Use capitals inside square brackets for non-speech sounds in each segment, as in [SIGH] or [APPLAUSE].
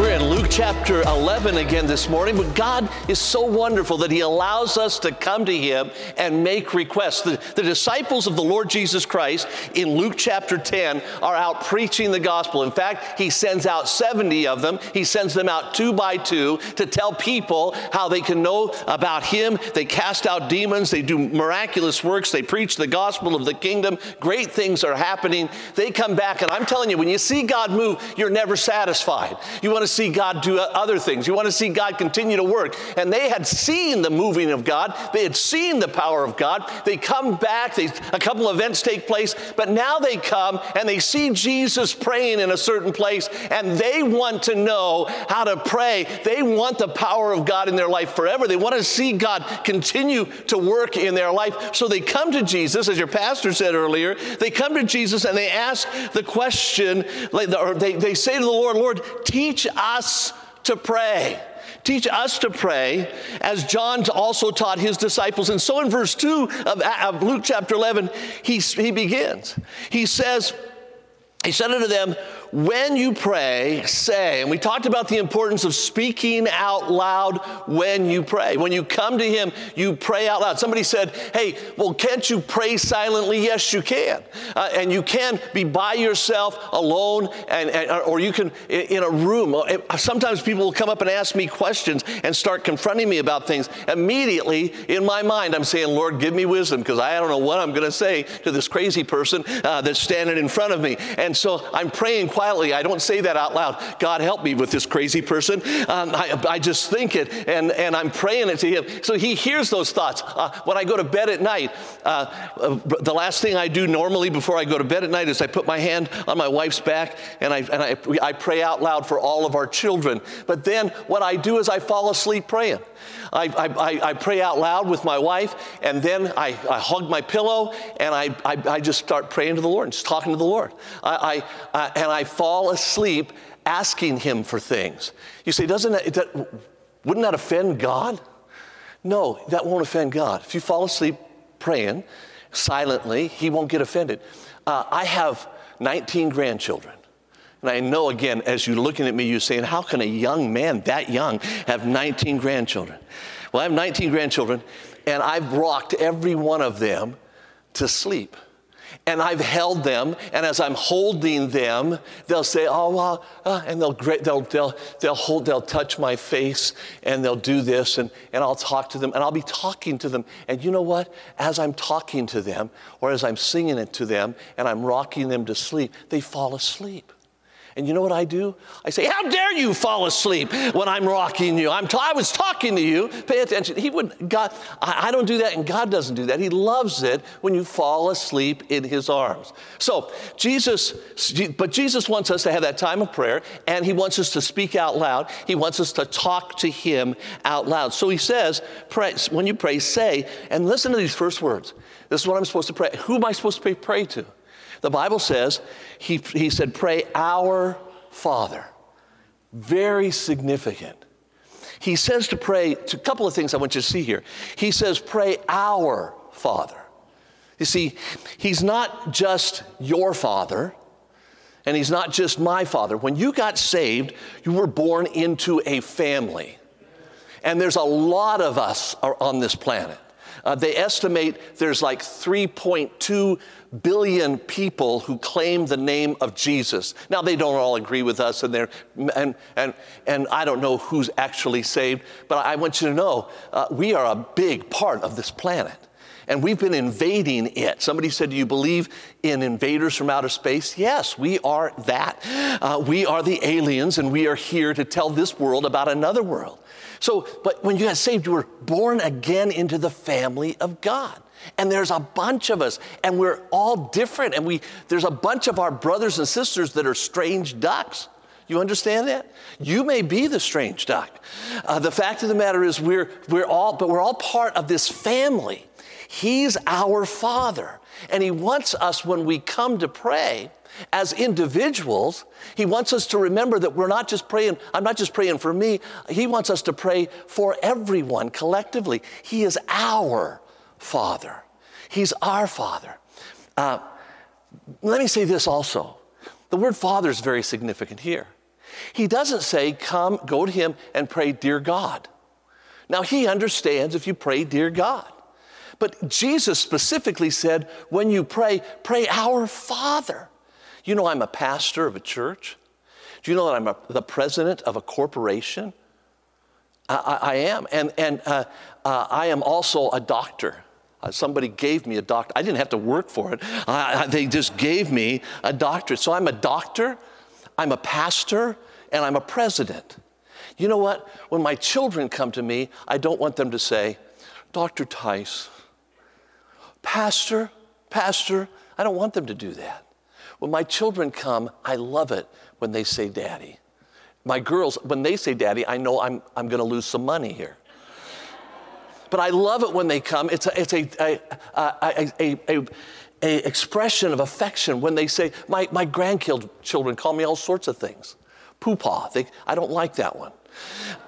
We're in Luke chapter 11 again this morning, but God is so wonderful that He allows us to come to Him and make requests. The, the, disciples of the Lord Jesus Christ in Luke chapter 10 are out preaching the gospel. In fact, He sends out 70 of them. He sends them out two by two to tell people how they can know about Him. They cast out demons, they do miraculous works, they preach the gospel of the kingdom. Great things are happening. They come back, and I'm telling you, when you see God move, you're never satisfied. You want to see God do other things. You want to see God continue to work. And they had seen the moving of God. They had seen the power of God. They come back. They, a couple events take place, but now they come and they see Jesus praying in a certain place, and they want to know how to pray. They want the power of God in their life forever. They want to see God continue to work in their life. So they come to Jesus, as your pastor said earlier. They come to Jesus and they ask the question, or they, they say to the Lord, Lord, teach us to pray. Teach us to pray as John also taught his disciples. And so in verse 2 of, of Luke chapter 11, he, he begins. He says, He said unto them, when you pray, say, and we talked about the importance of speaking out loud when you pray. When you come to Him, you pray out loud. Somebody said, Hey, well, can't you pray silently? Yes, you can. Uh, and you can be by yourself alone, and, and, or you can in a room. Uh, sometimes people will come up and ask me questions and start confronting me about things. Immediately in my mind, I'm saying, Lord, give me wisdom because I don't know what I'm going to say to this crazy person uh, that's standing in front of me. And so I'm praying quietly. I don't say that out loud. God help me with this crazy person. Um, I, I, just think it and, and I'm praying it to Him. So He hears those thoughts. Uh, when I go to bed at night, uh, uh, the last thing I do normally before I go to bed at night is I put my hand on my wife's back and I, and I, I pray out loud for all of our children. But then what I do is I fall asleep praying. I, I, I, pray out loud with my wife, and then I, I hug my pillow, and I, I, I, just start praying to the Lord, just talking to the Lord. I, I, and I fall asleep asking Him for things. You say, doesn't that, that, wouldn't that offend God? No, that won't offend God. If you fall asleep praying silently, He won't get offended. Uh, I have 19 grandchildren. And I know again, as you're looking at me, you're saying, How can a young man that young have 19 grandchildren? Well, I have 19 grandchildren, and I've rocked every one of them to sleep. And I've held them, and as I'm holding them, they'll say, "Oh, well," uh, and they'll, they'll, they'll, they'll hold, they'll touch my face, and they'll do this, and, and I'll talk to them, and I'll be talking to them. And you know what? As I'm talking to them, or as I'm singing it to them, and I'm rocking them to sleep, they fall asleep. And you know what I do? I say, How dare you fall asleep when I'm rocking you? I'm t- I was talking to you. Pay attention. He would, God, I, I don't do that, and God doesn't do that. He loves it when you fall asleep in His arms. So, Jesus, but Jesus wants us to have that time of prayer, and He wants us to speak out loud. He wants us to talk to Him out loud. So He says, pray, when you pray, say, and listen to these first words. This is what I'm supposed to pray. Who am I supposed to pray, pray to? The Bible says, he, he said, pray our Father. Very significant. He says to pray, to a couple of things I want you to see here. He says, pray our Father. You see, he's not just your father, and he's not just my father. When you got saved, you were born into a family. And there's a lot of us on this planet. Uh, they estimate there's like 3.2 billion people who claim the name of Jesus. Now, they don't all agree with us, and, and, and, and I don't know who's actually saved, but I want you to know uh, we are a big part of this planet. And we've been invading it. Somebody said, Do you believe in invaders from outer space? Yes, we are that. Uh, we are the aliens, and we are here to tell this world about another world. So, but when you got saved, you were born again into the family of God. And there's a bunch of us, and we're all different. And we, there's a bunch of our brothers and sisters that are strange ducks. You understand that? You may be the strange duck. Uh, the fact of the matter is, we're, we're all, but we're all part of this family. He's our Father. And He wants us, when we come to pray, as individuals, He wants us to remember that we're not just praying, I'm not just praying for me, He wants us to pray for everyone collectively. He is our Father. He's our Father. Uh, let me say this also the word Father is very significant here. He doesn't say, Come, go to Him and pray, Dear God. Now, He understands if you pray, Dear God. But Jesus specifically said, when you pray, pray our Father. You know, I'm a pastor of a church. Do you know that I'm a, the president of a corporation? I, I, I am. And, and uh, uh, I am also a doctor. Uh, somebody gave me a doctor. I didn't have to work for it. they just gave me a doctorate. So I'm a doctor, I'm a pastor, and I'm a president. You know what? When my children come to me, I don't want them to say, Dr. Tice, Pastor, Pastor, I don't want them to do that. When my children come, I love it when they say daddy. My girls, when they say daddy, I know I'm, I'm going to lose some money here. But I love it when they come. It's a, it's a, a, a, a, a, expression of affection when they say, my, my grandchildren call me all sorts of things. Poopaw, they, I don't like that one.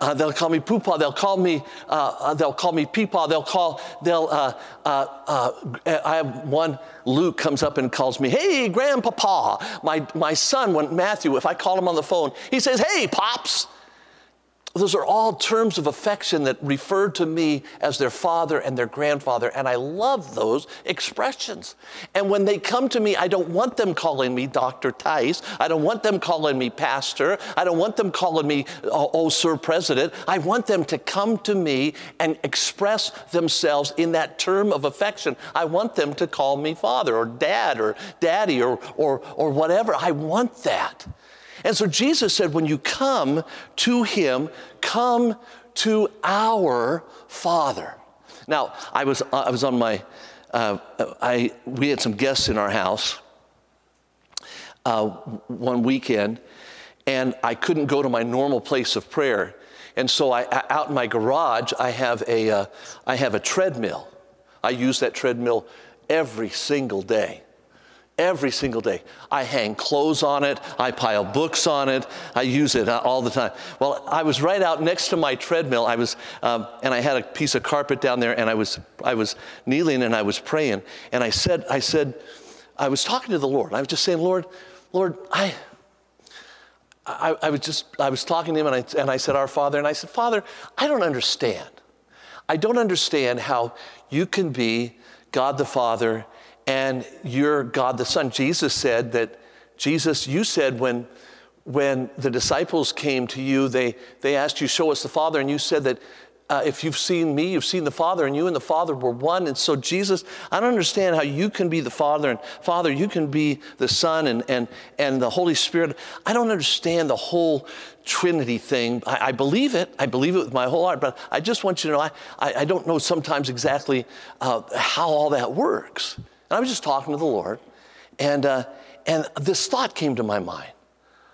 Uh, they'll call me Poopaw. They'll call me. Uh, uh they'll call me Peepaw. They'll call. They'll. Uh, uh, uh, I have one. Luke comes up and calls me, "Hey, Grandpapa." My my son, when Matthew, if I call him on the phone, he says, "Hey, pops." Those are all terms of affection that refer to me as their father and their grandfather, and I love those expressions. And when they come to me, I don't want them calling me Dr. Tice. I don't want them calling me pastor. I don't want them calling me, oh, oh, sir president. I want them to come to me and express themselves in that term of affection. I want them to call me father or dad or daddy or, or, or whatever. I want that. And so Jesus said, when you come to him, come to our Father. Now, I was, I was on my, uh, I, we had some guests in our house uh, one weekend, and I couldn't go to my normal place of prayer. And so I, out in my garage, I have a, uh, I have a treadmill. I use that treadmill every single day every single day. I hang clothes on it, I pile books on it, I use it uh, all the time. Well, I was right out next to my treadmill. I was, um, and I had a piece of carpet down there, and I was, I was kneeling and I was praying. And I said, I said, I was talking to the Lord. I was just saying, Lord, Lord, I, I, I was just, I was talking to him, and I, and I said, Our Father, and I said, Father, I don't understand. I don't understand how you can be God the Father and you're God the Son. Jesus said that, Jesus, you said when, when the disciples came to you, they, they asked you, Show us the Father, and you said that uh, if you've seen me, you've seen the Father, and you and the Father were one. And so, Jesus, I don't understand how you can be the Father, and Father, you can be the Son and, and, and the Holy Spirit. I don't understand the whole Trinity thing. I, I believe it. I believe it with my whole heart, but I just want you to know I, I, I don't know sometimes exactly uh, how all that works. And I was just talking to the Lord, and, uh, and this thought came to my mind.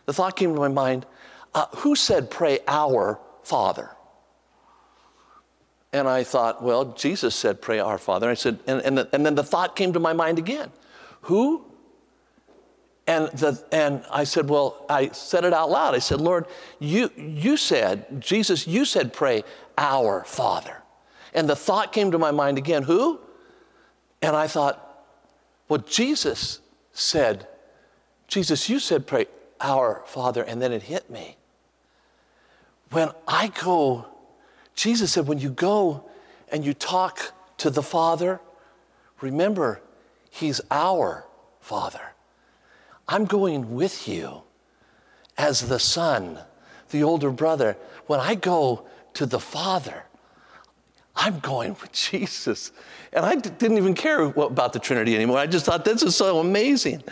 The thought came to my mind uh, who said, Pray our Father? And I thought, well, Jesus said, Pray our Father. And I said, and, and, the, and then the thought came to my mind again. Who? And, the, and I said, well, I said it out loud. I said, Lord, you, you said, Jesus, you said, pray our Father. And the thought came to my mind again, who? And I thought, well, Jesus said, Jesus, you said, pray, our Father, and then it hit me. When I go, Jesus said, when you go and you talk to the Father, remember, He's our Father. I'm going with you as the Son, the older brother. When I go to the Father, I'm going with Jesus. And I didn't even care about the Trinity anymore. I just thought, this is so amazing.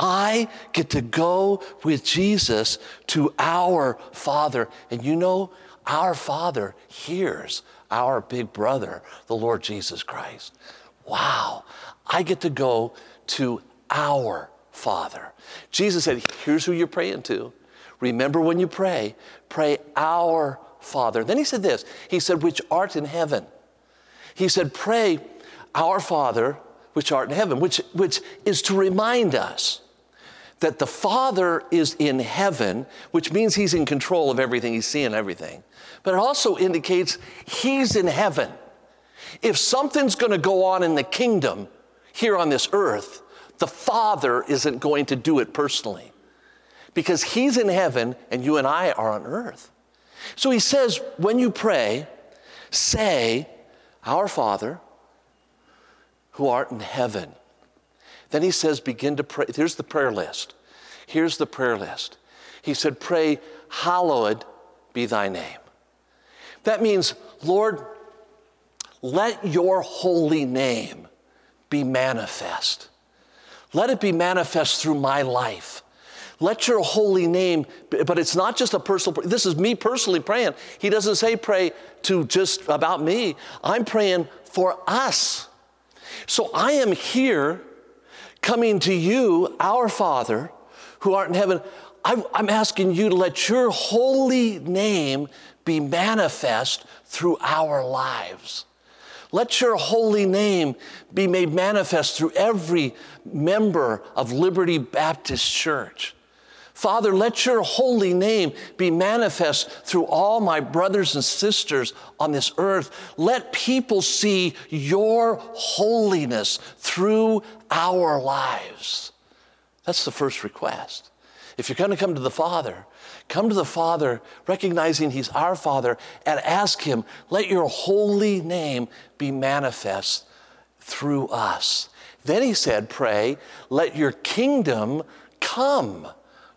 I get to go with Jesus to our Father. And you know, our Father hears our big brother, the Lord Jesus Christ. Wow. I get to go to our Father. Jesus said, Here's who you're praying to. remember when you pray, pray our Father. Then he said this He said, which art in heaven. He said, pray our Father, which art in heaven, which, which is to remind us that the Father is in heaven, which means he's in control of everything, he's seeing everything. But it also indicates he's in heaven. If something's going to go on in the kingdom here on this earth, the Father isn't going to do it personally because he's in heaven and you and I are on earth. So he says, when you pray, say, Our Father, who art in heaven. Then he says, begin to pray. Here's the prayer list. Here's the prayer list. He said, Pray, hallowed be thy name. That means, Lord, let your holy name be manifest. Let it be manifest through my life. Let your holy name, but it's not just a personal, this is me personally praying. He doesn't say pray to just about me. I'm praying for us. So I am here coming to you, our Father, who art in heaven. I'm asking you to let your holy name be manifest through our lives. Let your holy name be made manifest through every member of Liberty Baptist Church. Father, let your holy name be manifest through all my brothers and sisters on this earth. Let people see your holiness through our lives. That's the first request. If you're going to come to the Father, come to the Father recognizing He's our Father and ask Him, let your holy name be manifest through us. Then He said, pray, let your kingdom come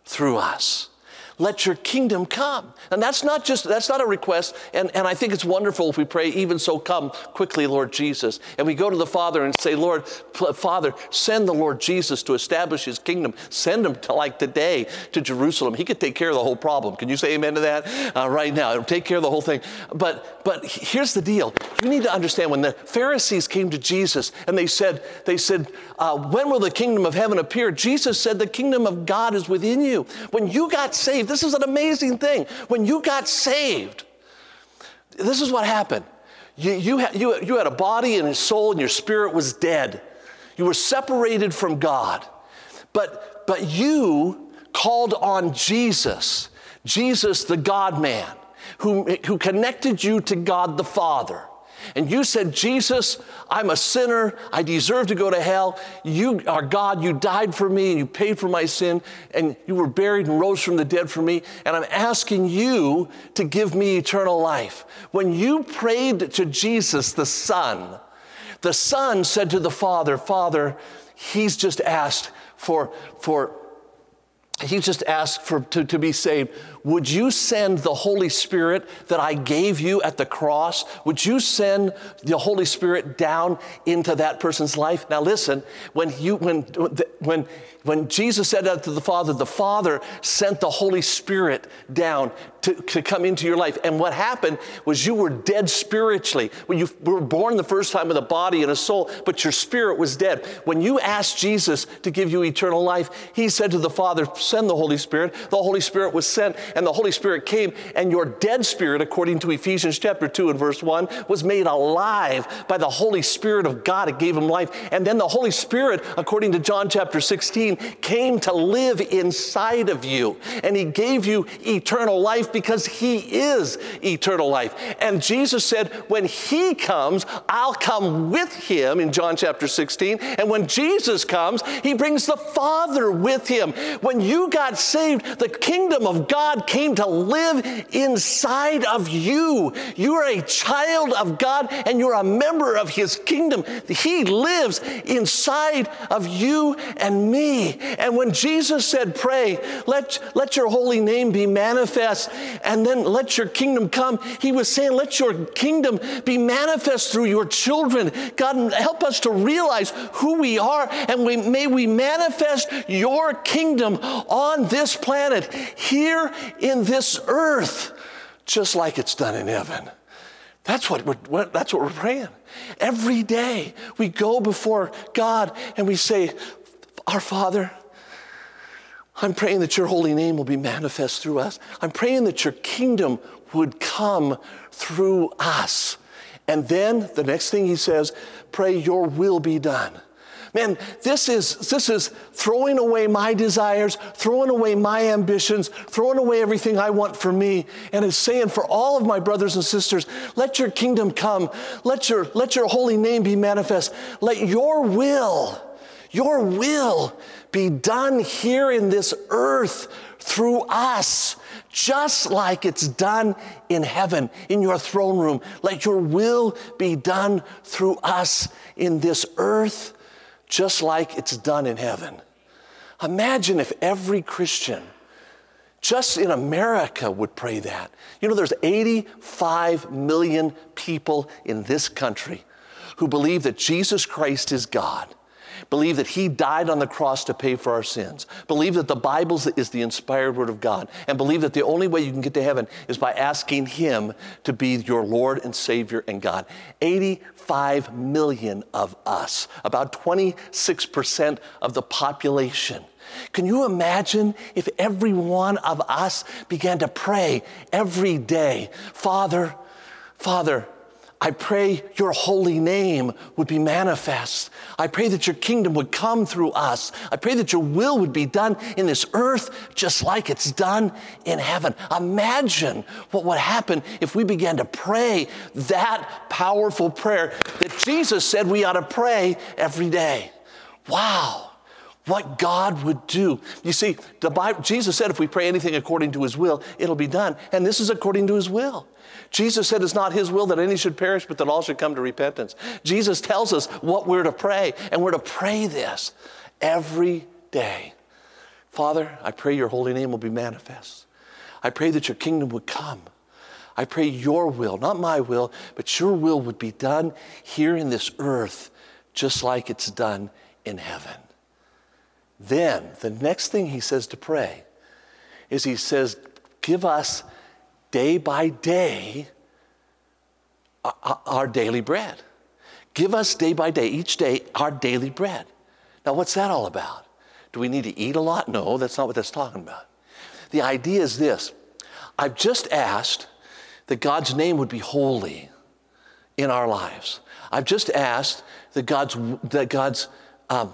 through us let your kingdom come. And that's not just, that's not a request. And, and I think it's wonderful if we pray, even so, come quickly, Lord Jesus. And we go to the Father and say, Lord, Father, send the Lord Jesus to establish his kingdom. Send him to like today to Jerusalem. He could take care of the whole problem. Can you say amen to that uh, right now? It'll take care of the whole thing. But, but here's the deal. You need to understand when the Pharisees came to Jesus and they said, they said, uh, when will the kingdom of heaven appear? Jesus said, the kingdom of God is within you. When you got saved, saved. This is an amazing thing. When you got saved, this is what happened. You, you, had, you, you had a body and a soul, and your spirit was dead. You were separated from God. But, but you called on Jesus, Jesus, the God man, who, who connected you to God the Father and you said, Jesus, I'm a sinner. I deserve to go to hell. You are God. You died for me and you paid for my sin and you were buried and rose from the dead for me. And I'm asking you to give me eternal life. When you prayed to Jesus, the Son, the Son said to the Father, Father, he's just asked for, for he just asked for, to, to be saved. Would you send the Holy Spirit that I gave you at the cross? Would you send the Holy Spirit down into that person's life? Now listen, when you when when when Jesus said that to the Father, the Father sent the Holy Spirit down to, to come into your life. And what happened was you were dead spiritually. When you were born the first time with a body and a soul, but your spirit was dead. When you asked Jesus to give you eternal life, he said to the Father, Send the Holy Spirit. The Holy Spirit was sent, and the Holy Spirit came, and your dead spirit, according to Ephesians chapter 2 and verse 1, was made alive by the Holy Spirit of God. It gave him life. And then the Holy Spirit, according to John chapter 16, came to live inside of you. And He gave you eternal life because He is eternal life. And Jesus said, When He comes, I'll come with Him in John chapter 16. And when Jesus comes, He brings the Father with Him. When you got saved, the kingdom of God came to live inside of you. You are a child of God and you're a member of His kingdom. He lives inside of you and me. And when Jesus said, Pray, let, let your holy name be manifest, and then let your kingdom come, he was saying, Let your kingdom be manifest through your children. God, help us to realize who we are, and we, may we manifest your kingdom on this planet, here in this earth, just like it's done in heaven. That's what, we're, that's what we're praying. Every day we go before God and we say, our Father, I'm praying that your holy name will be manifest through us. I'm praying that your kingdom would come through us. And then the next thing he says, pray your will be done. Man, this is, this is throwing away my desires, throwing away my ambitions, throwing away everything I want for me, and is saying for all of my brothers and sisters, let your kingdom come. Let your, let your holy name be manifest. Let your will, your will be done here in this earth through us, just like it's done in heaven, in your throne room. Let your will be done through us in this earth just like it's done in heaven. Imagine if every Christian just in America would pray that. You know, there's 85 million people in this country who believe that Jesus Christ is God believe that He died on the cross to pay for our sins, believe that the Bible is the inspired Word of God, and believe that the only way you can get to heaven is by asking Him to be your Lord and Savior and God. 85 million of us, about 26% of the population. Can you imagine if every one of us began to pray every day, Father, Father, I pray your holy name would be manifest. I pray that your kingdom would come through us. I pray that your will would be done in this earth just like it's done in heaven. Imagine what would happen if we began to pray that powerful prayer that Jesus said we ought to pray every day. Wow what God would do. You see, the Bible, Jesus said if we pray anything according to his will, it'll be done. And this is according to his will. Jesus said it's not his will that any should perish, but that all should come to repentance. Jesus tells us what we're to pray, and we're to pray this every day. Father, I pray your holy name will be manifest. I pray that your kingdom would come. I pray your will, not my will, but your will would be done here in this earth, just like it's done in heaven. Then, the next thing he says to pray is he says, Give us day by day our daily bread. Give us day by day, each day, our daily bread. Now, what's that all about? Do we need to eat a lot? No, that's not what that's talking about. The idea is this I've just asked that God's name would be holy in our lives. I've just asked that God's, that God's, um,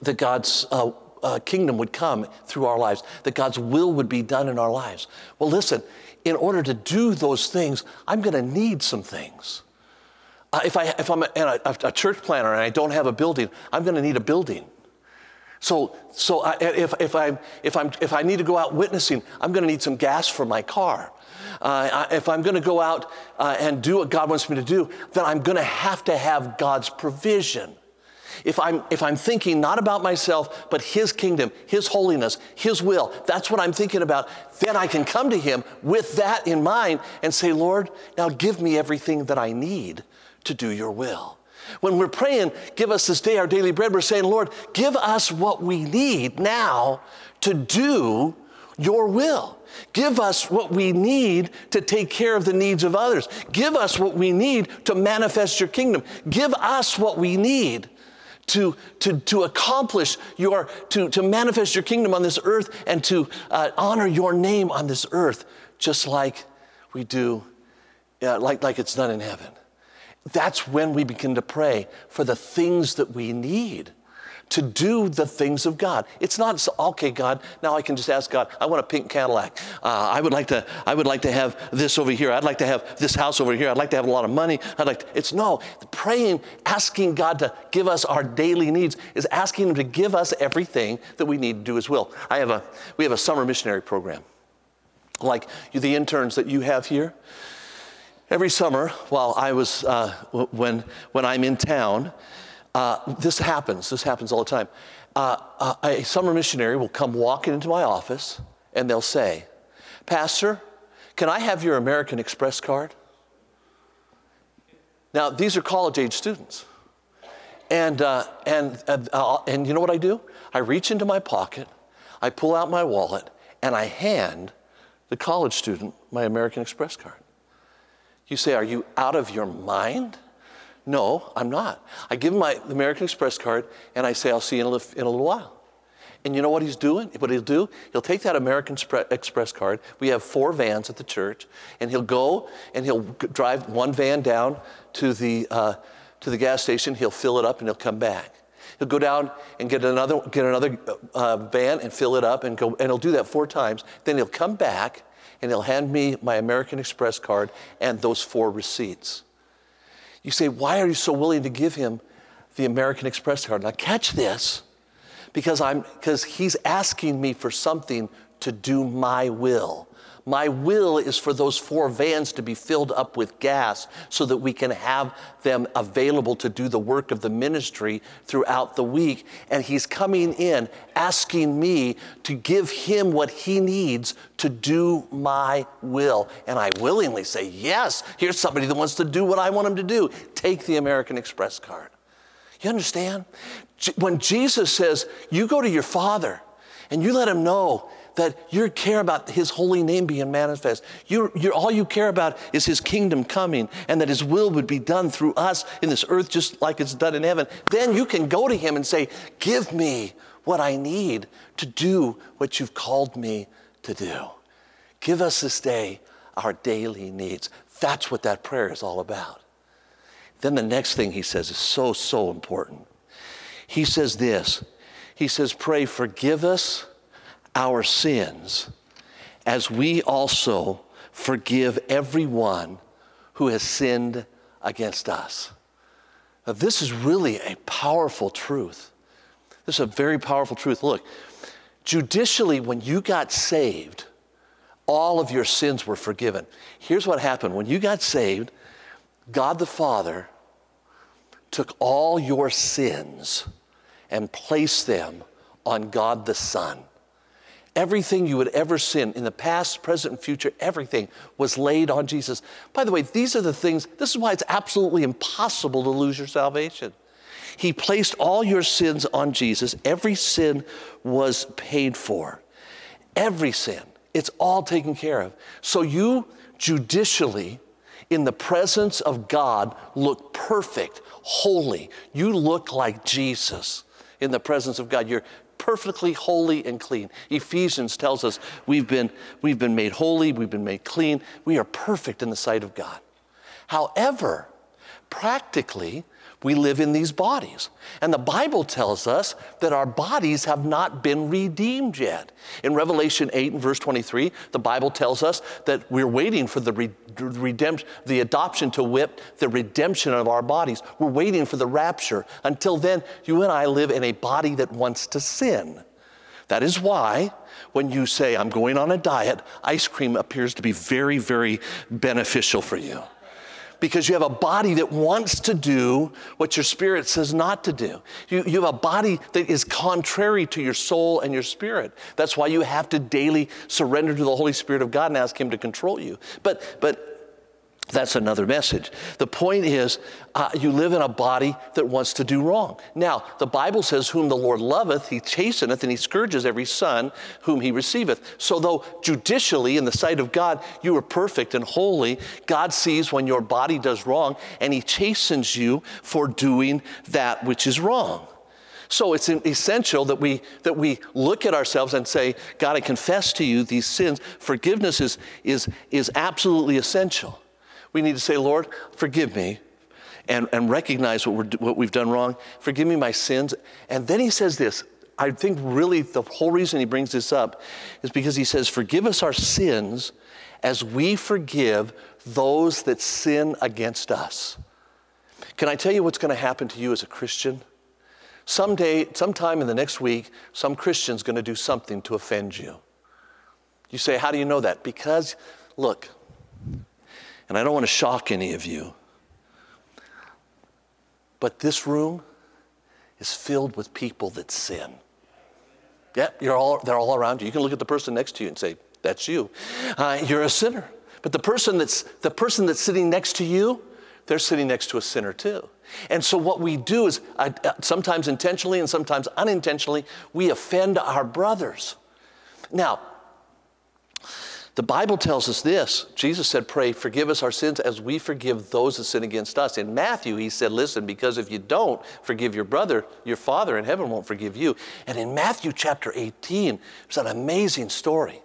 that God's uh, uh, kingdom would come through our lives, that God's will would be done in our lives. Well, listen, in order to do those things, I'm going to need some things. Uh, if, I, if I'm a, a, a, church planner and I don't have a building, I'm going to need a building. So, so I, if, if, I, if, I'm, if I need to go out witnessing, I'm going to need some gas for my car. Uh, if I'm going to go out uh, and do what God wants me to do, then I'm going to have to have God's provision. If I'm, if I'm thinking not about myself, but His kingdom, His holiness, His will, that's what I'm thinking about, then I can come to Him with that in mind and say, Lord, now give me everything that I need to do your will. When we're praying, give us this day our daily bread, we're saying, Lord, give us what we need now to do your will. Give us what we need to take care of the needs of others. Give us what we need to manifest your kingdom. Give us what we need to, to, to accomplish your, to, to manifest your kingdom on this earth and to uh, honor your name on this earth, just like we do, uh, like, like it's done in heaven. That's when we begin to pray for the things that we need to do the things of God. It's not okay, God. Now I can just ask God. I want a pink Cadillac. Uh, I would like to. I would like to have this over here. I'd like to have this house over here. I'd like to have a lot of money. I'd like. To, it's no praying, asking God to give us our daily needs is asking Him to give us everything that we need to do His will. I have a. We have a summer missionary program, like the interns that you have here. Every summer, while I was uh, when when I'm in town. Uh, this happens, this happens all the time. Uh, uh, a summer missionary will come walking into my office and they'll say, Pastor, can I have your American Express card? Now, these are college age students. And, uh, and, uh, and you know what I do? I reach into my pocket, I pull out my wallet, and I hand the college student my American Express card. You say, Are you out of your mind? No, I'm not. I give him my American Express card and I say, I'll see you in a, in a little while. And you know what he's doing? What he'll do? He'll take that American Express card. We have four vans at the church, and he'll go and he'll drive one van down to the, uh, to the gas station. He'll fill it up and he'll come back. He'll go down and get another, get another uh, van and fill it up and go, and he'll do that four times. Then he'll come back and he'll hand me my American Express card and those four receipts. You say, why are you so willing to give him the American Express card? Now catch this because I'm because he's asking me for something to do my will. My will is for those four vans to be filled up with gas so that we can have them available to do the work of the ministry throughout the week. And he's coming in asking me to give him what he needs to do my will. And I willingly say, Yes, here's somebody that wants to do what I want him to do. Take the American Express card. You understand? When Jesus says, You go to your Father and you let him know that you care about his holy name being manifest. You, all you care about is his kingdom coming and that his will would be done through us in this earth just like it's done in heaven. Then you can go to him and say, Give me what I need to do what you've called me to do. Give us this day our daily needs. That's what that prayer is all about. Then the next thing he says is so, so important. He says this He says, Pray, forgive us our sins as we also forgive everyone who has sinned against us. Now, this is really a powerful truth. This is a very powerful truth. Look, judicially, when you got saved, all of your sins were forgiven. Here's what happened when you got saved, God the Father took all your sins and placed them on God the Son. Everything you would ever sin in the past, present, and future, everything was laid on Jesus. By the way, these are the things, this is why it's absolutely impossible to lose your salvation. He placed all your sins on Jesus. Every sin was paid for. Every sin. It's all taken care of. So you judicially, in the presence of God, look perfect, holy. You look like Jesus in the presence of God. You're perfectly holy and clean. Ephesians tells us we've been, we've been made holy, we've been made clean, we are perfect in the sight of God. However, practically, we live in these bodies. And the Bible tells us that our bodies have not been redeemed yet. In Revelation 8 and verse 23, the Bible tells us that we're waiting for the redemption, the adoption to wit, the redemption of our bodies. We're waiting for the rapture. Until then, you and I live in a body that wants to sin. That is why when you say, I'm going on a diet, ice cream appears to be very, very beneficial for you because you have a body that wants to do what your spirit says not to do. You, you have a body that is contrary to your soul and your spirit. That's why you have to daily surrender to the Holy Spirit of God and ask Him to control you. But, but that's another message. The point is, uh, you live in a body that wants to do wrong. Now, the Bible says, Whom the Lord loveth, he chasteneth, and he scourges every son whom he receiveth. So, though judicially, in the sight of God, you are perfect and holy, God sees when your body does wrong, and he chastens you for doing that which is wrong. So it's essential that we, that we look at ourselves and say, God, I confess to you these sins. Forgiveness is, is, is absolutely essential. We need to say, Lord, forgive me and, and recognize what, we're, what we've done wrong. Forgive me my sins. And then he says this. I think really the whole reason he brings this up is because he says, Forgive us our sins as we forgive those that sin against us. Can I tell you what's going to happen to you as a Christian? Someday, sometime in the next week, some Christian's going to do something to offend you. You say, How do you know that? Because, look, and I don't want to shock any of you, but this room is filled with people that sin. Yeah, you're all, they're all around you. You can look at the person next to you and say, That's you. Uh, you're a sinner. But the person, that's, the person that's sitting next to you, they're sitting next to a sinner too. And so, what we do is uh sometimes intentionally and sometimes unintentionally, we offend our brothers. Now, The Bible tells us this. Jesus said, Pray, forgive us our sins as we forgive those that sin against us. In Matthew, he said, Listen, because if you don't forgive your brother, your Father in heaven won't forgive you. And in Matthew chapter 18, there's an amazing story.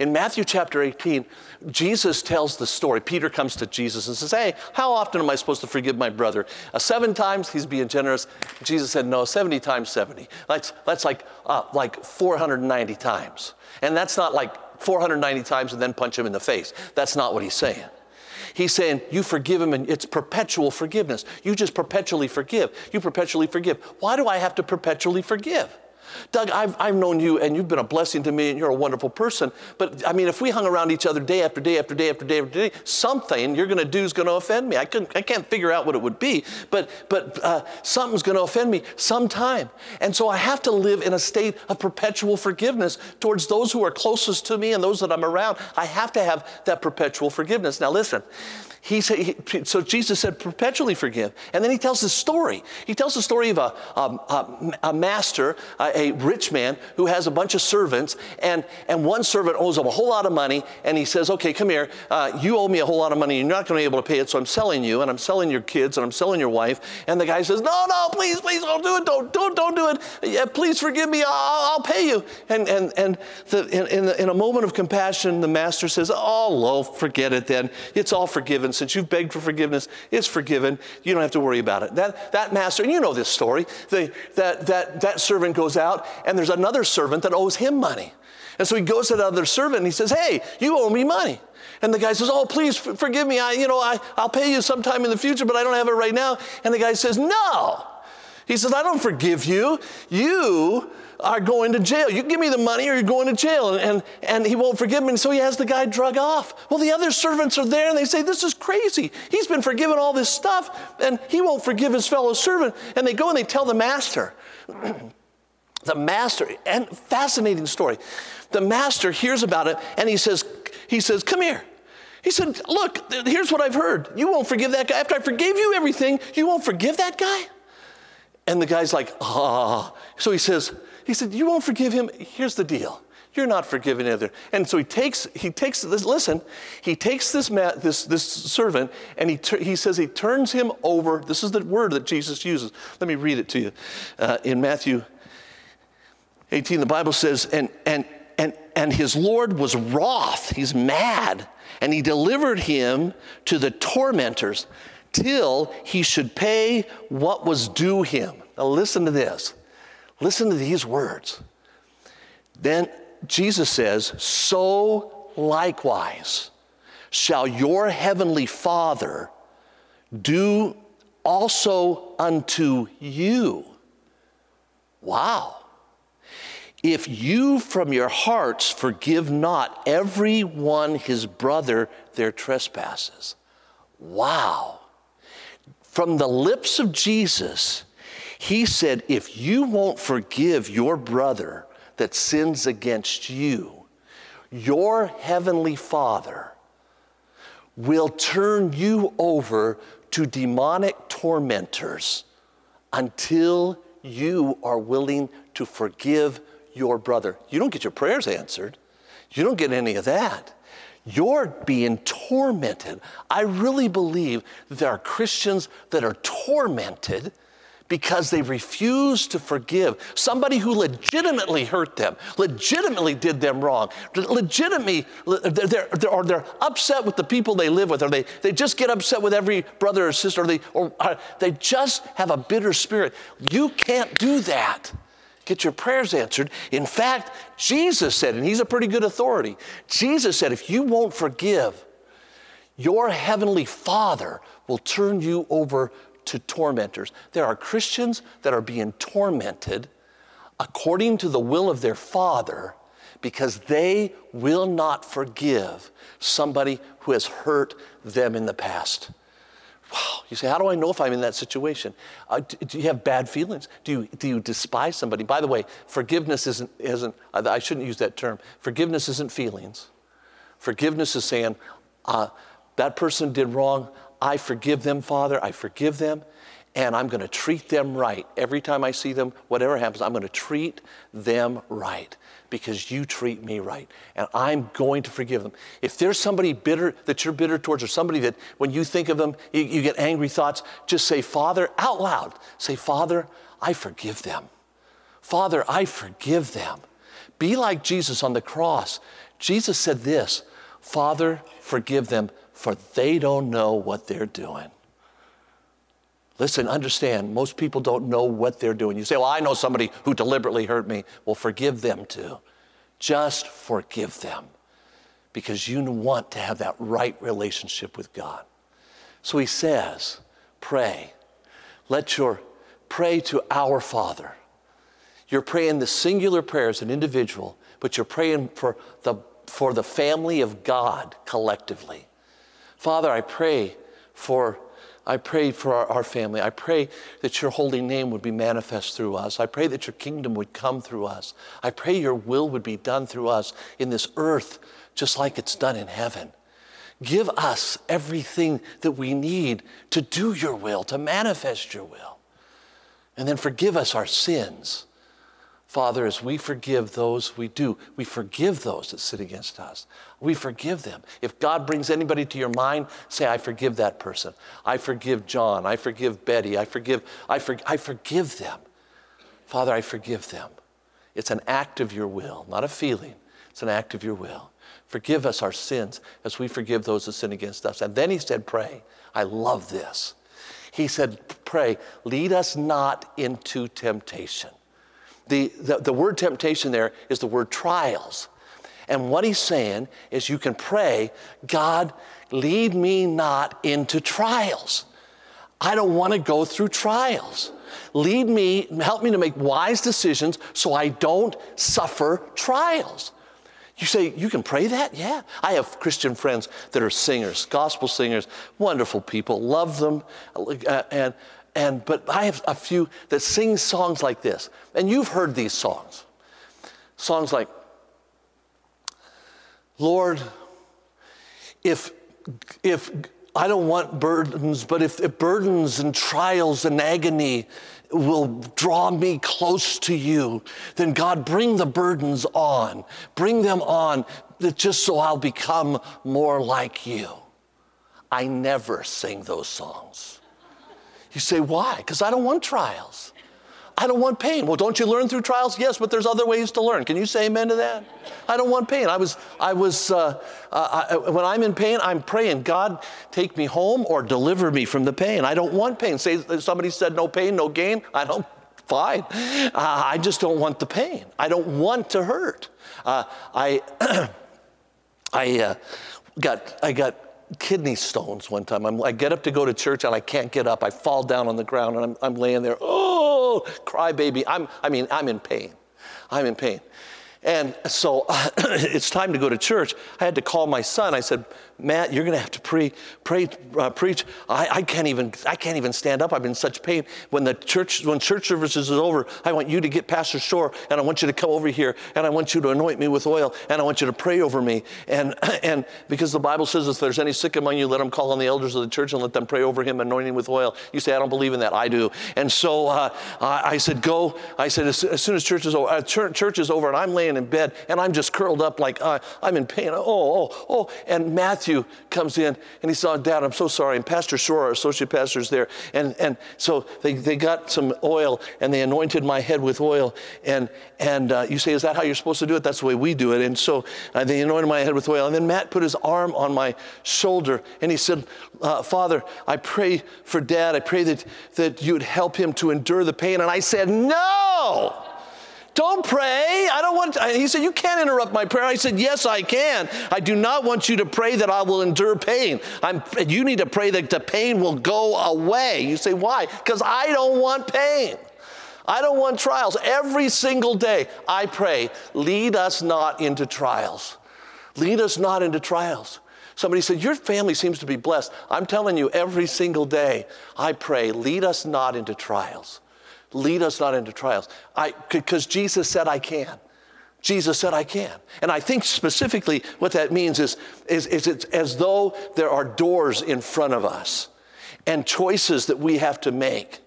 In Matthew chapter 18, Jesus tells the story. Peter comes to Jesus and says, Hey, how often am I supposed to forgive my brother? Uh, seven times? He's being generous. Jesus said, No, 70 times 70. That's, that's like, uh, like 490 times. And that's not like 490 times and then punch him in the face. That's not what he's saying. He's saying, You forgive him, and it's perpetual forgiveness. You just perpetually forgive. You perpetually forgive. Why do I have to perpetually forgive? Doug, I've, I've known you and you've been a blessing to me and you're a wonderful person. But I mean, if we hung around each other day after day after day after day after day, something you're going to do is going to offend me. I, couldn't, I can't figure out what it would be, but, but uh, something's going to offend me sometime. And so I have to live in a state of perpetual forgiveness towards those who are closest to me and those that I'm around. I have to have that perpetual forgiveness. Now, listen. He said, so Jesus said, perpetually forgive. And then he tells this story. He tells the story of a, a, a master, a, a, rich man who has a bunch of servants, and, and one servant owes him a whole lot of money, and he says, okay, come here, uh, you owe me a whole lot of money, and you're not going to be able to pay it, so I'm selling you, and I'm selling your kids, and I'm selling your wife. And the guy says, no, no, please, please, don't do it, don't, don't, don't do it. Yeah, please forgive me, I'll, I'll pay you. And, and, and the, in, in, the, in a moment of compassion, the master says, oh, well, forget it then. It's all forgiven forgiven. Since you've begged for forgiveness, it's forgiven. You don't have to worry about it. That, that master, and you know this story, the, that, that, that servant goes out, and there's another servant that owes him money. And so he goes to that other servant and he says, Hey, you owe me money. And the guy says, Oh, please forgive me. I, you know, I, I'll pay you sometime in the future, but I don't have it right now. And the guy says, No. He says, I don't forgive you. You are going to jail. You give me the money or you're going to jail. And, and, he won't forgive me. And so he has the guy drug off. Well, the other servants are there and they say, This is crazy. He's been forgiven all this stuff and he won't forgive his fellow servant. And they go and they tell the master. [CLEARS THROAT] the master, and fascinating story. The master hears about it and he says, he says, Come here. He said, Look, here's what I've heard. You won't forgive that guy. After I forgave you everything, you won't forgive that guy? And the guy's like, Ah. So he says, he said, You won't forgive him? Here's the deal. You're not forgiven either. And so he takes, he takes this, listen, he takes this, ma- this, this servant and he, he says he turns him over. This is the word that Jesus uses. Let me read it to you. Uh, in Matthew 18, the Bible says, and, and, and, and his Lord was wroth. He's mad. And he delivered him to the tormentors till he should pay what was due him. Now listen to this. Listen to these words. Then Jesus says, So likewise shall your heavenly Father do also unto you. Wow. If you from your hearts forgive not every one his brother their trespasses. Wow. From the lips of Jesus, he said, If you won't forgive your brother that sins against you, your heavenly Father will turn you over to demonic tormentors until you are willing to forgive your brother. You don't get your prayers answered, you don't get any of that. You're being tormented. I really believe there are Christians that are tormented because they refuse to forgive somebody who legitimately hurt them, legitimately did them wrong, legitimately, they're, they're, or they're upset with the people they live with, or they, they just get upset with every brother or sister, or they, or uh, they just have a bitter spirit. You can't do that. Get your prayers answered. In fact, Jesus said, and he's a pretty good authority, Jesus said, if you won't forgive, your heavenly Father will turn you over to tormentors. There are Christians that are being tormented according to the will of their Father because they will not forgive somebody who has hurt them in the past. Wow. You say, how do I know if I'm in that situation? Uh, do, do, you have bad feelings? Do you, do you despise somebody? By the way, forgiveness isn't, isn't, I shouldn't use that term. Forgiveness isn't feelings. Forgiveness is saying, uh, that person did wrong. I forgive them, Father. I forgive them. and I'm going to treat them right. Every time I see them, whatever happens, I'm going to treat them right because you treat me right. And I'm going to forgive them. If there's somebody bitter that you're bitter towards, or somebody that when you think of them, you, you get angry thoughts, just say, Father, out loud, say, Father, I forgive them. Father, I forgive them. Be like Jesus on the cross. Jesus said this Father, forgive them, for they don't know what they're doing. Listen, understand, most people don't know what they're doing. You say, Well, I know somebody who deliberately hurt me. Well, forgive them too. Just forgive them because you want to have that right relationship with God. So he says, Pray. Let your pray to our Father. You're praying the singular prayer as an individual, but you're praying for the, for the family of God collectively. Father, I pray for I pray for our, our, family. I pray that your holy name would be manifest through us. I pray that your kingdom would come through us. I pray your will would be done through us in this earth, just like it's done in heaven. Give us everything that we need to do your will, to manifest your will. And then forgive us our sins Father, as we forgive those we do, we forgive those that sin against us. We forgive them. If God brings anybody to your mind, say, I forgive that person. I forgive John. I forgive Betty. I forgive, I, for, I forgive them. Father, I forgive them. It's an act of your will, not a feeling. It's an act of your will. Forgive us our sins as we forgive those that sin against us. And then he said, Pray. I love this. He said, Pray, lead us not into temptation the, the, the word temptation there is the word trials. And what he's saying is you can pray, God, lead me not into trials. I don't want to go through trials. Lead me, help me to make wise decisions so I don't suffer trials. You say, you can pray that? Yeah. I have Christian friends that are singers, gospel singers, wonderful people, love them. Uh, and and, but I have a few that sing songs like this. And you've heard these songs. Songs like, Lord, if, if I don't want burdens, but if, if burdens and trials and agony will draw me close to you, then God, bring the burdens on. Bring them on just so I'll become more like you. I never sing those songs. You say, why? Because I don't want trials. I don't want pain. Well, don't you learn through trials? Yes, but there's other ways to learn. Can you say amen to that? I don't want pain. I was, I was, uh, uh, I, when I'm in pain, I'm praying, God, take me home or deliver me from the pain. I don't want pain. Say, somebody said no pain, no gain. I don't, [LAUGHS] fine. Uh, I just don't want the pain. I don't want to hurt. Uh, I, [CLEARS THROAT] I uh, got, I got kidney stones one time. I'm, i get up to go to church and I can't get up. I fall down on the ground and I'm, I'm laying there, oh, cry baby. I'm, I mean, I'm in pain. I'm in pain. And so [COUGHS] it's time to go to church. I had to call my son. I said, Matt, you're going to have to pre, pray, uh, preach. I, I, can't even, I can't even stand up. I'm in such pain. When the church, when church services is over, I want you to get Pastor Shore, and I want you to come over here, and I want you to anoint me with oil, and I want you to pray over me. And, [CLEARS THROAT] and because the Bible says, if there's any sick among you, let him call on the elders of the church and let them pray over him, anointing with oil. You say, I don't believe in that. I do. And so uh, I said, go. I said, as, as soon as church is over, uh, church is over, and I'm laying in bed, and I'm just curled up like uh, I'm in pain. Oh, oh, oh. And Matthew Comes in and he saw, Dad, I'm so sorry. And Pastor Shore, our associate pastor, is there. And, and so they, they got some oil and they anointed my head with oil. And, and uh, you say, Is that how you're supposed to do it? That's the way we do it. And so uh, they anointed my head with oil. And then Matt put his arm on my shoulder and he said, uh, Father, I pray for Dad. I pray that, that you would help him to endure the pain. And I said, No! Don't pray. I don't want, he said, You can't interrupt my prayer. I said, Yes, I can. I do not want you to pray that I will endure pain. I'm, you need to pray that the pain will go away. You say, Why? Because I don't want pain. I don't want trials. Every single day, I pray, lead us not into trials. Lead us not into trials. Somebody said, Your family seems to be blessed. I'm telling you, every single day, I pray, lead us not into trials. Lead us not into trials. I Because Jesus said, I can. Jesus said, I can. And I think specifically what that means is, is, is it's as though there are doors in front of us and choices that we have to make.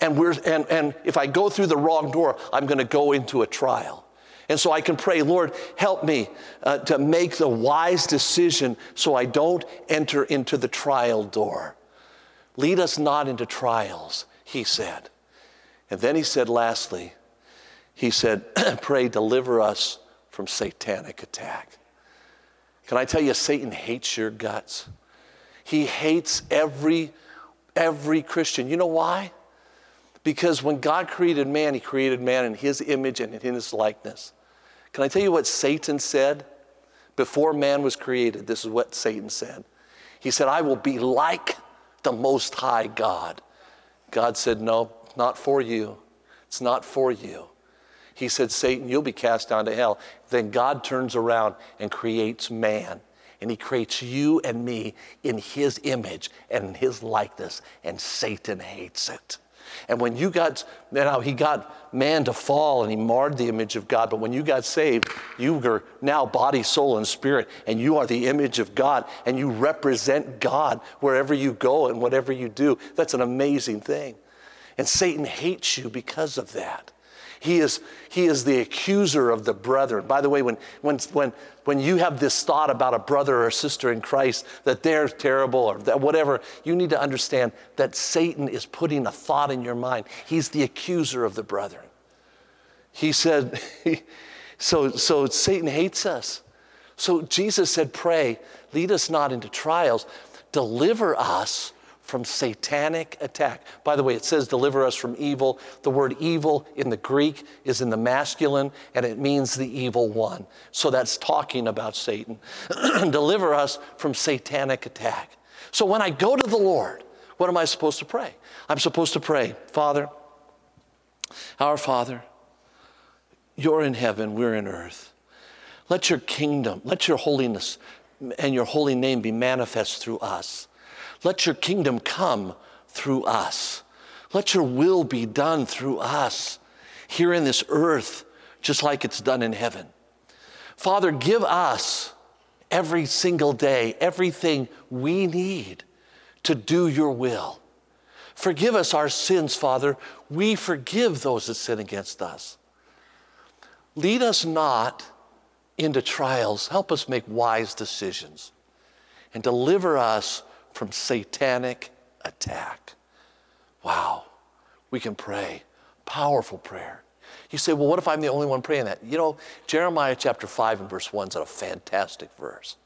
And, we're, and, and if I go through the wrong door, I'm going to go into a trial. And so I can pray, Lord, help me uh, to make the wise decision so I don't enter into the trial door. Lead us not into trials, he said. And then he said, lastly, he said, [CLEARS THROAT] pray, deliver us from satanic attack. Can I tell you, Satan hates your guts? He hates every, every Christian. You know why? Because when God created man, he created man in his image and in his likeness. Can I tell you what Satan said? Before man was created, this is what Satan said. He said, I will be like the Most High God. God said, No, not for you. It's not for you. He said, Satan, you'll be cast down to hell. Then God turns around and creates man. And he creates you and me in his image and in his likeness. And Satan hates it. And when you got, you now he got man to fall and he marred the image of God, but when you got saved, you were now body, soul, and spirit, and you are the image of God, and you represent God wherever you go and whatever you do. That's an amazing thing. And Satan hates you because of that. He is, he is the accuser of the brethren. By the way, when, when, when, when you have this thought about a brother or sister in Christ that they're terrible or that whatever, you need to understand that Satan is putting a thought in your mind. He's the accuser of the brethren. He said, [LAUGHS] so, so Satan hates us. So Jesus said, Pray, lead us not into trials, deliver us from satanic attack. By the way, it says deliver us from evil. The word evil in the Greek is in the masculine and it means the evil one. So that's talking about Satan. [CLEARS THROAT] deliver us from satanic attack. So when I go to the Lord, what am I supposed to pray? I'm supposed to pray, Father, our Father, you're in heaven, we're in earth. Let your kingdom, let your holiness and your holy name be manifest through us. Let your kingdom come through us. Let your will be done through us here in this earth, just like it's done in heaven. Father, give us every single day everything we need to do your will. Forgive us our sins, Father. We forgive those that sin against us. Lead us not into trials. Help us make wise decisions and deliver us from satanic attack. Wow, we can pray. Powerful prayer. You say, well, what if I'm the only one praying that? You know, Jeremiah chapter 5 and verse 1 is a fantastic verse.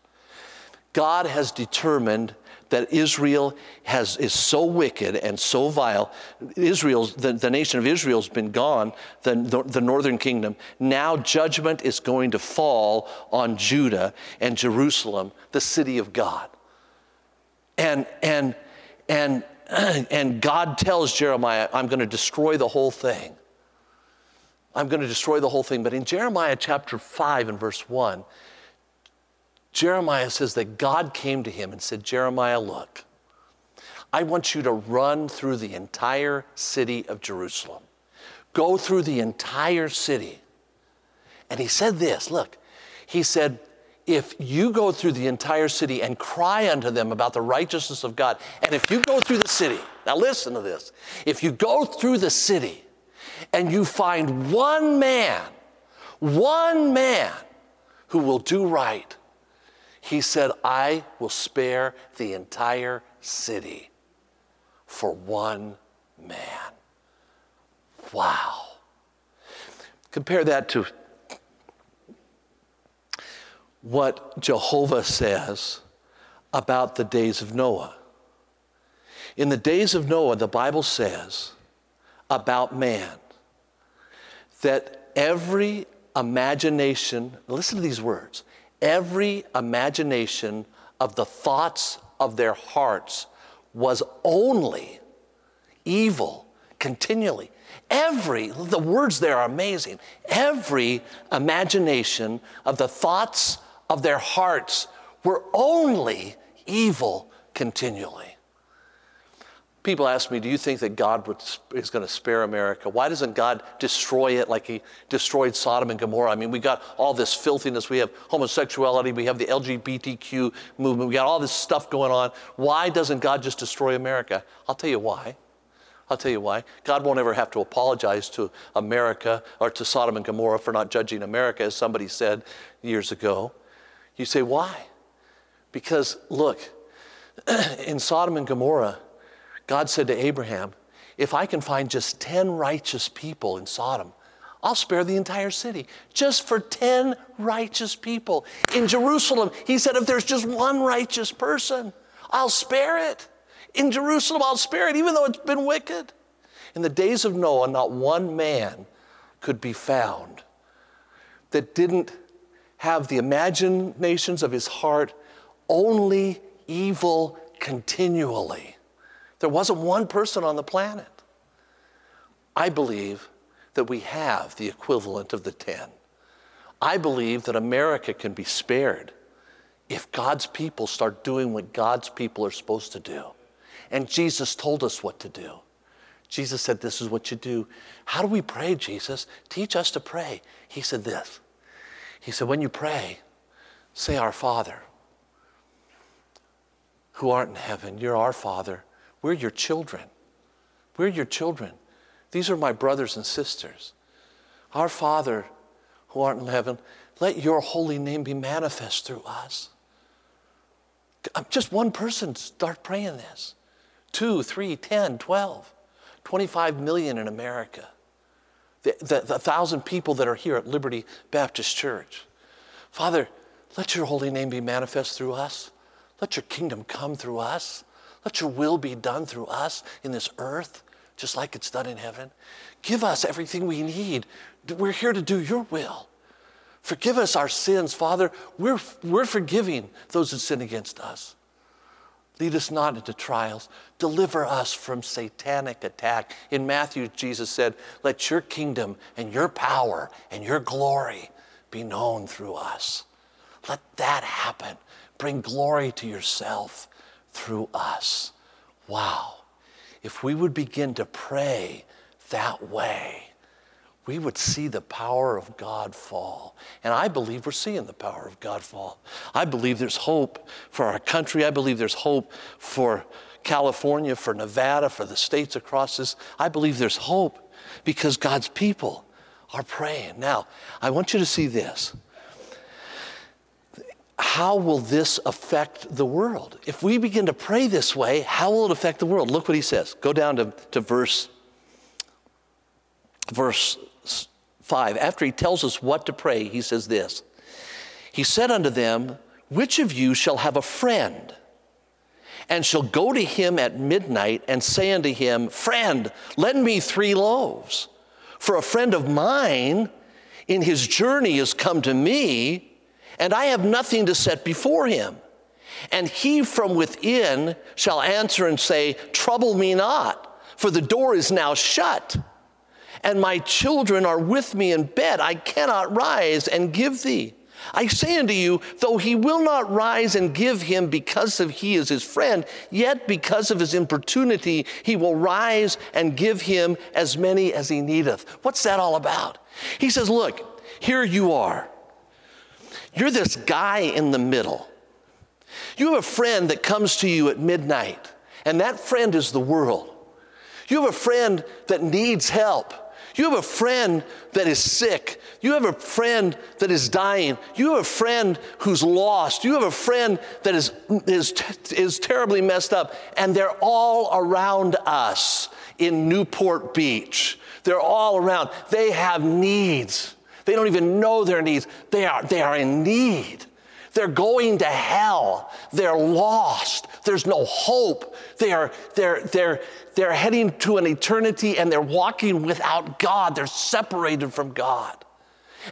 God has determined that Israel has, is so wicked and so vile. Israel's, the, the nation of Israel has been gone, the, the, the northern kingdom. Now judgment is going to fall on Judah and Jerusalem, the city of God. And, and, and, [CLEARS THROAT] and God tells Jeremiah, I'm going to destroy the whole thing. I'm going to destroy the whole thing. But in Jeremiah chapter 5 and verse 1, Jeremiah says that God came to him and said, Jeremiah, look, I want you to run through the entire city of Jerusalem. Go through the entire city. And he said this look, he said, if you go through the entire city and cry unto them about the righteousness of God, and if you go through the city, now listen to this, if you go through the city and you find one man, one man who will do right, he said, I will spare the entire city for one man. Wow. Compare that to what Jehovah says about the days of Noah. In the days of Noah, the Bible says about man that every imagination, listen to these words, every imagination of the thoughts of their hearts was only evil continually. Every, the words there are amazing. Every imagination of the thoughts of their hearts were only evil continually. People ask me, do you think that God would, is going to spare America? Why doesn't God destroy it like he destroyed Sodom and Gomorrah? I mean, we got all this filthiness. We have homosexuality. We have the LGBTQ movement. We got all this stuff going on. Why doesn't God just destroy America? I'll tell you why. I'll tell you why. God won't ever have to apologize to America or to Sodom and Gomorrah for not judging America, as somebody said years ago. You say, why? Because look, [CLEARS THROAT] in Sodom and Gomorrah, God said to Abraham, if I can find just 10 righteous people in Sodom, I'll spare the entire city just for 10 righteous people. In Jerusalem, he said, if there's just one righteous person, I'll spare it. In Jerusalem, I'll spare it, even though it's been wicked. In the days of Noah, not one man could be found that didn't have the imaginations of his heart only evil continually. There wasn't one person on the planet. I believe that we have the equivalent of the 10. I believe that America can be spared if God's people start doing what God's people are supposed to do. And Jesus told us what to do. Jesus said, This is what you do. How do we pray, Jesus? Teach us to pray. He said this He said, When you pray, say, Our Father, who art in heaven, you're our Father. We're your children. We're your children. These are my brothers and sisters. Our Father who art in heaven, let your holy name be manifest through us. Just one person start praying this. Two, three, ten, twelve, twenty-five million in America. The, the, the thousand people that are here at Liberty Baptist Church. Father, let your holy name be manifest through us. Let your kingdom come through us. Let your will be done through us in this earth, just like it's done in heaven. Give us everything we need. We're here to do your will. Forgive us our sins, Father. We're, we're forgiving those who sin against us. Lead us not into trials. Deliver us from satanic attack. In Matthew, Jesus said, Let your kingdom and your power and your glory be known through us. Let that happen. Bring glory to yourself through us. Wow. If we would begin to pray that way, we would see the power of God fall. And I believe we're seeing the power of God fall. I believe there's hope for our country. I believe there's hope for California, for Nevada, for the states across this. I believe there's hope because God's people are praying. Now, I want you to see this. How will this affect the world? If we begin to pray this way, how will it affect the world? Look what he says. Go down to, to verse, verse 5, after he tells us what to pray, he says this He said unto them, Which of you shall have a friend? And shall go to him at midnight and say unto him, Friend, lend me three loaves. For a friend of mine in his journey is come to me, and I have nothing to set before him. And he from within shall answer and say, Trouble me not, for the door is now shut and my children are with me in bed. I cannot rise and give thee. I say unto you, though he will not rise and give him because of he is his friend, yet because of his importunity, he will rise and give him as many as he needeth. What's that all about? He says, Look, here you are. You're this guy in the middle. You have a friend that comes to you at midnight, and that friend is the world. You have a friend that needs help. You have a friend that is sick. You have a friend that is dying. You have a friend who's lost. You have a friend that is, is, is terribly messed up. And they're all around us in Newport Beach. They're all around. They have needs. They don't even know their needs. They are, they are in need. They're going to hell. They're lost. There's no hope. They are, they're, they're, they're heading to an eternity and they're walking without God. They're separated from God.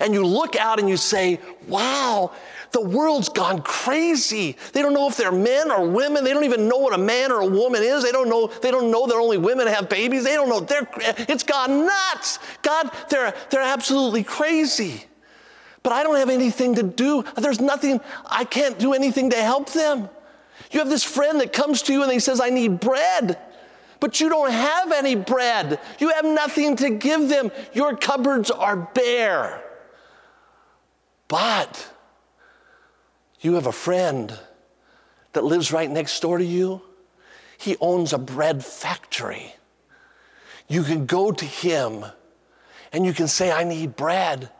And you look out and you say, wow, the world's gone crazy. They don't know if they're men or women. They don't even know what a man or a woman is. They don't know, they don't know that only women have babies. They don't know. They're, it's gone nuts. God, they're, they're absolutely crazy but I don't have anything to do. There's nothing, I can't do anything to help them. You have this friend that comes to you and he says, I need bread. But you don't have any bread. You have nothing to give them. Your cupboards are bare. But you have a friend that lives right next door to you. He owns a bread factory. you can go to Him and you can say, I need bread.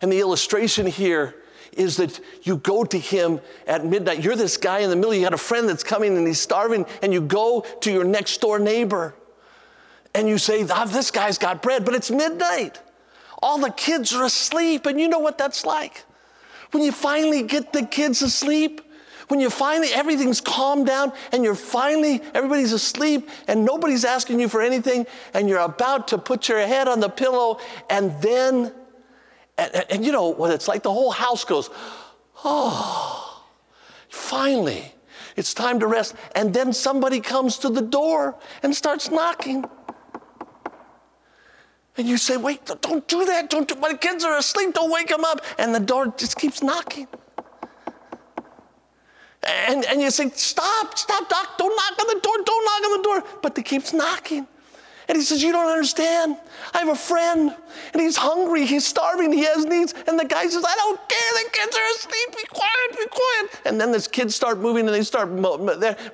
And the illustration here is that you go to him at midnight. You're this guy in the middle, you got a friend that's coming and he's starving, and you go to your next door neighbor and you say, oh, This guy's got bread, but it's midnight. All the kids are asleep, and you know what that's like. When you finally get the kids asleep, when you finally, everything's calmed down and you're finally, everybody's asleep and nobody's asking you for anything, and you're about to put your head on the pillow, and then, and, and, and you know what it's like? The whole house goes, oh, finally, it's time to rest. And then somebody comes to the door and starts knocking. And you say, wait, don't do that. Don't do, my kids are asleep. Don't wake them up. And the door just keeps knocking. And, and you say, stop, stop, doc, don't knock on the door, don't knock on the door. But it keeps knocking. And he says, You don't understand. I have a friend and he's hungry, he's starving, he has needs. And the guy says, I don't care, the kids are asleep, be quiet, be quiet. And then these kids start moving and they start mo-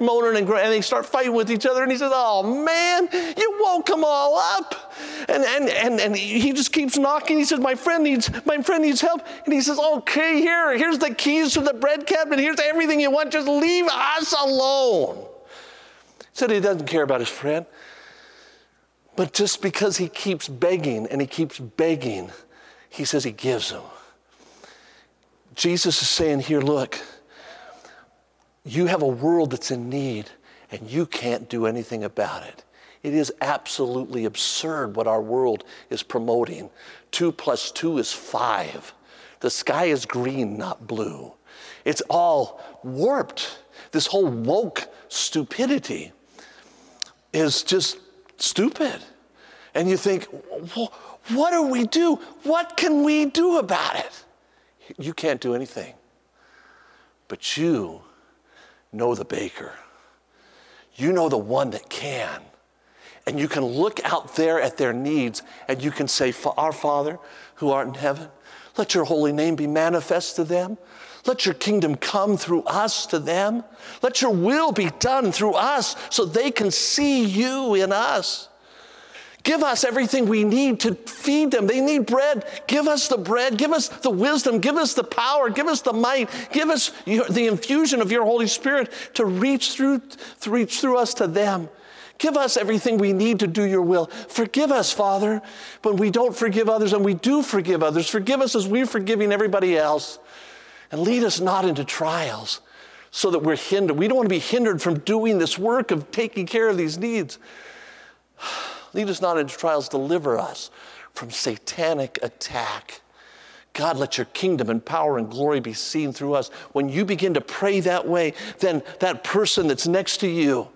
moaning and, and they start fighting with each other. And he says, Oh man, you woke them all up. And, and, and, and he just keeps knocking. He says, My friend needs, my friend needs help. And he says, Okay, here, here's the keys to the bread cabinet, here's everything you want, just leave us alone. He said he doesn't care about his friend. But just because he keeps begging and he keeps begging, he says he gives them. Jesus is saying here, look, you have a world that's in need and you can't do anything about it. It is absolutely absurd what our world is promoting. Two plus two is five. The sky is green, not blue. It's all warped. This whole woke stupidity is just stupid. And you think, what do we do? What can we do about it? You can't do anything. But you know the baker. You know the one that can. And you can look out there at their needs and you can say, Our Father who art in heaven, let your holy name be manifest to them. Let your kingdom come through us to them. Let your will be done through us so they can see you in us. Give us everything we need to feed them. They need bread. Give us the bread. Give us the wisdom. Give us the power. Give us the might. Give us your, the infusion of your Holy Spirit to reach through, to reach through us to them. Give us everything we need to do your will. Forgive us, Father, when we don't forgive others and we do forgive others. Forgive us as we're forgiving everybody else. And lead us not into trials so that we're hindered. We don't want to be hindered from doing this work of taking care of these needs. [SIGHS] Lead us not into trials, deliver us from satanic attack. God, let your kingdom and power and glory be seen through us. When you begin to pray that way, then that person that's next to you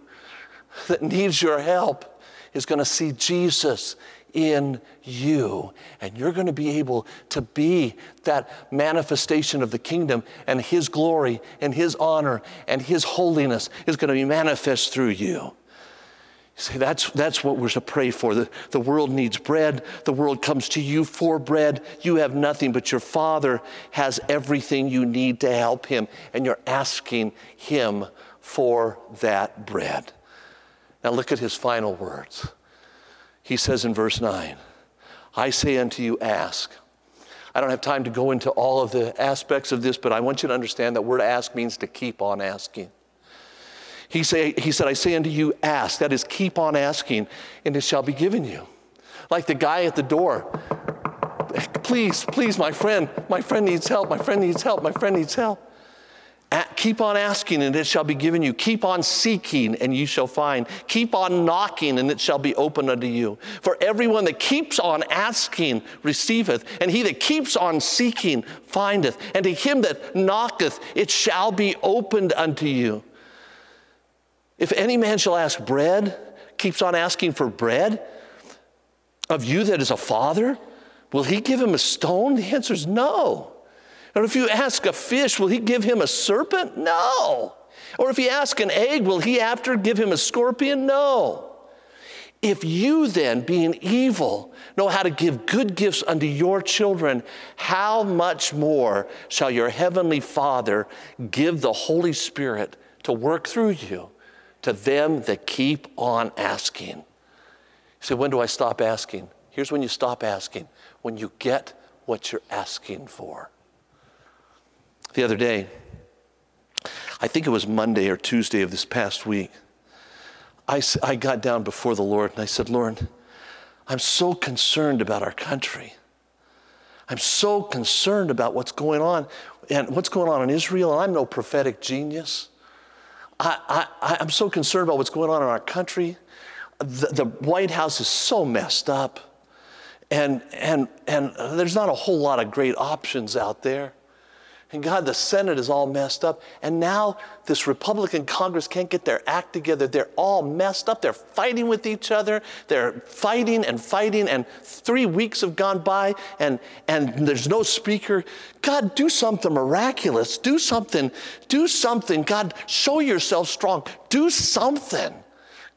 that needs your help is going to see Jesus in you. And you're going to be able to be that manifestation of the kingdom, and His glory and His honor and His holiness is going to be manifest through you. You say, that's, that's what we're to pray for. The, the world needs bread. The world comes to you for bread. You have nothing, but your Father has everything you need to help him, and you're asking him for that bread. Now look at his final words. He says in verse 9, I say unto you, ask. I don't have time to go into all of the aspects of this, but I want you to understand that word ask means to keep on asking. He, say, he said, I say unto you, ask. That is, keep on asking, and it shall be given you. Like the guy at the door. Please, please, my friend, my friend needs help, my friend needs help, my friend needs help. Keep on asking, and it shall be given you. Keep on seeking, and you shall find. Keep on knocking, and it shall be opened unto you. For everyone that keeps on asking receiveth, and he that keeps on seeking findeth. And to him that knocketh, it shall be opened unto you. If any man shall ask bread, keeps on asking for bread of you that is a father, will he give him a stone? The answer is no. Or if you ask a fish, will he give him a serpent? No. Or if you ask an egg, will he after give him a scorpion? No. If you then, being evil, know how to give good gifts unto your children, how much more shall your heavenly Father give the Holy Spirit to work through you? To them that keep on asking. You say, when do I stop asking? Here's when you stop asking when you get what you're asking for. The other day, I think it was Monday or Tuesday of this past week, I, I got down before the Lord and I said, Lord, I'm so concerned about our country. I'm so concerned about what's going on and what's going on in Israel. I'm no prophetic genius. I, I, I'm so concerned about what's going on in our country. The, the White House is so messed up. And, and, and there's not a whole lot of great options out there. And God, the Senate is all messed up. And now this Republican Congress can't get their act together. They're all messed up. They're fighting with each other. They're fighting and fighting. And three weeks have gone by and, and there's no speaker. God, do something miraculous. Do something. Do something. God, show yourself strong. Do something.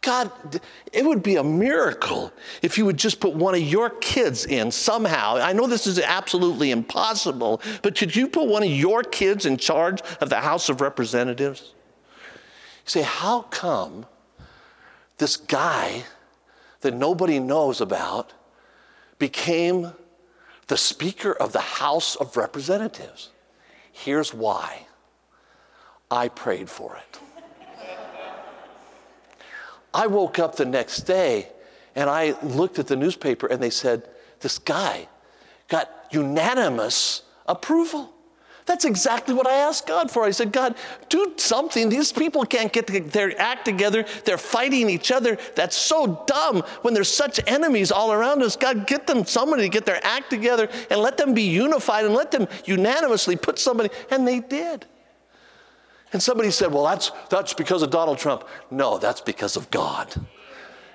God, it would be a miracle if you would just put one of your kids in somehow. I know this is absolutely impossible, but could you put one of your kids in charge of the House of Representatives? You say, how come this guy that nobody knows about became the Speaker of the House of Representatives? Here's why I prayed for it. I woke up the next day and I looked at the newspaper and they said, This guy got unanimous approval. That's exactly what I asked God for. I said, God, do something. These people can't get their act together. They're fighting each other. That's so dumb when there's such enemies all around us. God, get them somebody to get their act together and let them be unified and let them unanimously put somebody. And they did. And somebody said, well, that's, that's because of Donald Trump. No, that's because of God.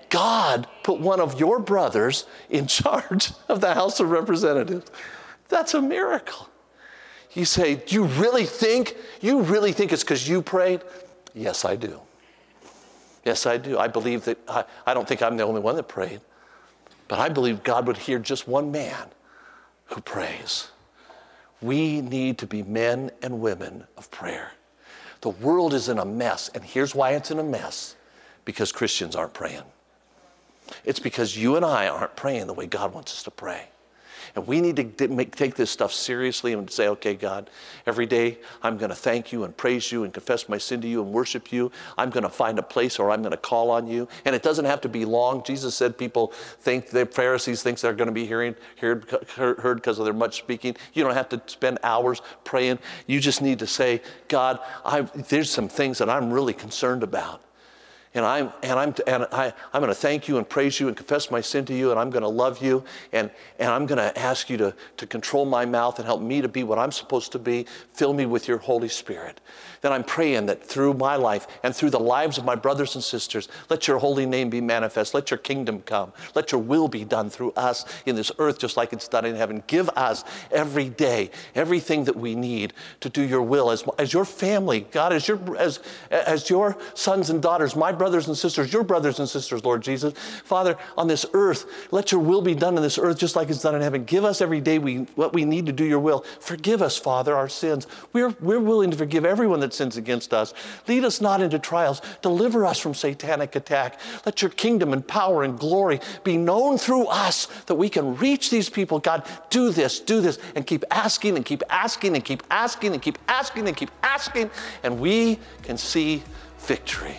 God put one of your brothers in [LAUGHS] charge of the House of Representatives. That's a miracle. You say, Do you really think? You really think it's because you prayed? Yes, I do. Yes, I do. I believe that, I, I don't think I'm the only one that prayed, but I believe God would hear just one man who prays. We need to be men and women of prayer. The world is in a mess. And here's why it's in a mess because Christians aren't praying. It's because you and I aren't praying the way God wants us to pray. And we need to make, take this stuff seriously and say, okay, God, every day I'm going to thank you and praise you and confess my sin to you and worship you. I'm going to find a place or I'm going to call on you. And it doesn't have to be long. Jesus said people think, the Pharisees think they're going to be hearing, heard, heard because of their much speaking. You don't have to spend hours praying. You just need to say, God, I, there's some things that I'm really concerned about and I'm and I'm and I, I'm going to thank you and praise you and confess my sin to you, and I'm going to love you, and and I'm going to ask you to to control my mouth and help me to be what I'm supposed to be. Fill me with your Holy Spirit. Then I'm praying that through my life and through the lives of my brothers and sisters, let your holy name be manifest. Let your kingdom come. Let your will be done through us in this earth, just like it's done in heaven. Give us every day everything that we need to do your will as as your family, God, as your as as your sons and daughters, my brothers and sisters, your brothers and sisters, Lord Jesus. Father, on this earth, let your will be done in this earth just like it's done in heaven. Give us every day we, what we need to do your will. Forgive us, Father, our sins. We're, we're willing to forgive everyone that sins against us. Lead us not into trials. Deliver us from satanic attack. Let your kingdom and power and glory be known through us that we can reach these people. God, do this, do this, and keep asking and keep asking and keep asking and keep asking and keep asking, and we can see victory